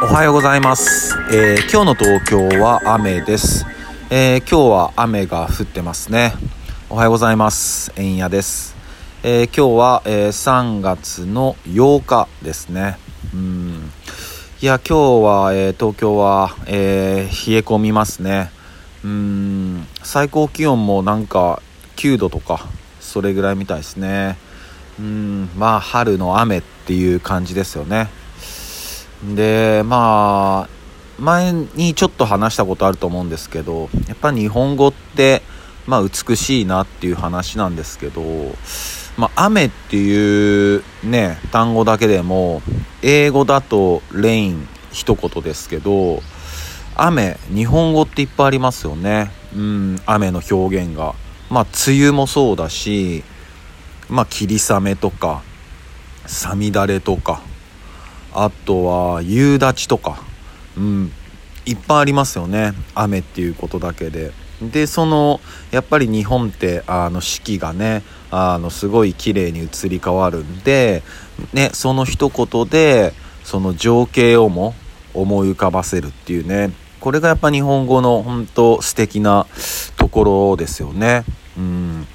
おはようございます、えー今日の東京は雨です、えー今日は雨が降ってますね。おはようございます。円谷です、えー今日は、えー3月の8日ですね。うん。いや今日は、えー東京は、えー冷え込みますね。うん。最高気温もなんか9度とかそれぐらいみたいですね。うん。まあ春の雨っていう感じですよね。でまあ前にちょっと話したことあると思うんですけどやっぱ日本語ってまあ美しいなっていう話なんですけど、まあ、雨っていうね単語だけでも英語だとレイン一言ですけど雨日本語っていっぱいありますよね。うん雨の表現が。まあ梅雨もそうだしまあ霧雨とかさみだれとかあとは夕立とか、うん、いっぱいありますよね。雨っていうことだけで。でそのやっぱり日本ってあの四季がねあのすごい綺麗に移り変わるんで、ね、その一言でその情景をも思い浮かばせるっていうね。これがやっぱ日本語の本当素敵なところですよね。うん。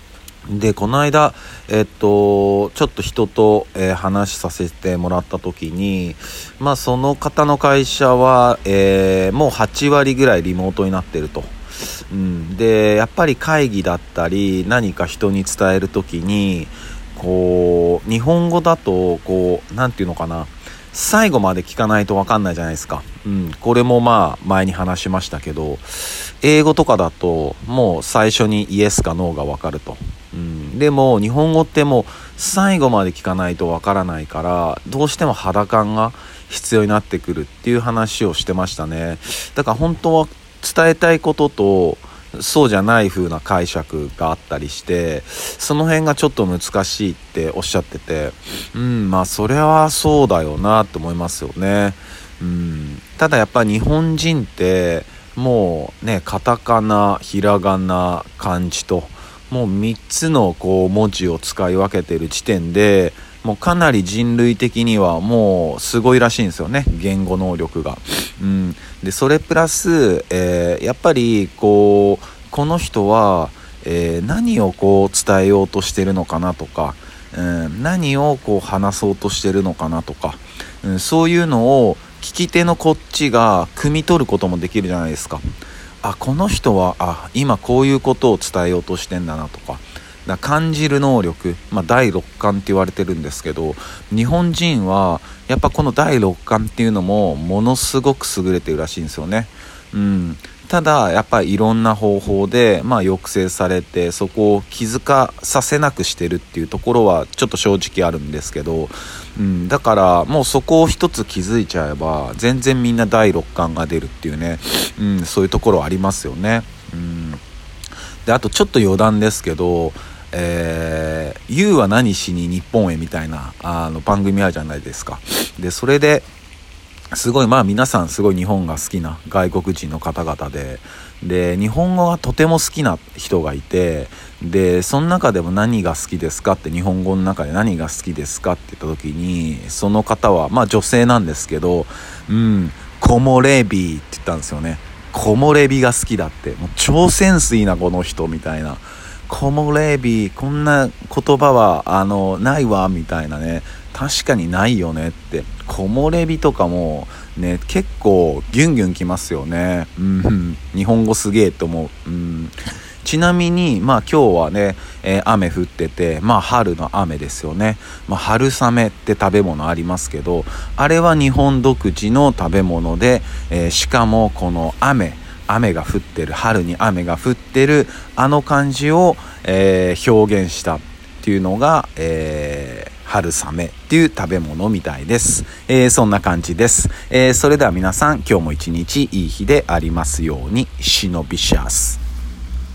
でこの間、えっと、ちょっと人と、えー話させてもらった時に、まあ、その方の会社は、えーもう8割ぐらいリモートになってると。うん、でやっぱり会議だったり何か人に伝える時にこう日本語だとこう何て言うのかな。最後まで聞かないと分かんないじゃないですか、うん、これもまあ前に話しましたけど英語とかだともう最初にイエスかノーが分かると、でも日本語ってもう最後まで聞かないと分からないからどうしても肌感が必要になってくるっていう話をしてましたね。だから本当は伝えたいこととそうじゃない風な解釈があったりしてその辺がちょっと難しいっておっしゃっててうんまあそれはそうだよなって思いますよね。うん。ただやっぱ日本人ってもうねカタカナひらがな漢字ともう3つのこう文字を使い分けてる時点でもうかなり人類的にはもうすごいらしいんですよね言語能力が。うん、でそれプラス、えーやっぱりこうこの人は、えー何をこう伝えようとしてるのかなとか、うん、何をこう話そうとしてるのかなとか、うん、そういうのを聞き手のこっちが汲み取ることもできるじゃないですか。あこの人はあ今こういうことを伝えようとしてんだなとかだ感じる能力、まあ、第六感って言われてるんですけど日本人はやっぱこの第六感っていうのもものすごく優れてるらしいんですよね。うん、ただやっぱりいろんな方法で、まあ、抑制されてそこを気づかさせなくしてるっていうところはちょっと正直あるんですけど、うん、だからもうそこを一つ気づいちゃえば全然みんな第六感が出るっていうね、うん、そういうところありますよね。うんであとちょっと余談ですけど「えー、YOU は何しに日本へ」みたいなあの番組あるじゃないですか。でそれですごいまあ皆さんすごい日本が好きな外国人の方々で。で日本語がとても好きな人がいて。でその中でも何が好きですかって日本語の中で何が好きですかって言った時にその方はまあ女性なんですけどうん木漏れ日って言ったんですよね。木漏れ日が好きだって。もう超センスいいなこの人みたいな。木漏れ日こんな言葉はあのないわみたいなね。確かにないよねって。木漏れ日とかもね結構ギュンギュンきますよね。うん。日本語すげえと思う。うん。ちなみにまあ今日はね、えー雨降っててまあ春の雨ですよね、まあ、春雨って食べ物ありますけどあれは日本独自の食べ物で、えーしかもこの雨雨が降ってる春に雨が降ってるあの感じを、えー表現したっていうのが、えー春雨っていう食べ物みたいです。えーそんな感じです。えーそれでは皆さん今日も一日いい日でありますように。シノビシャス。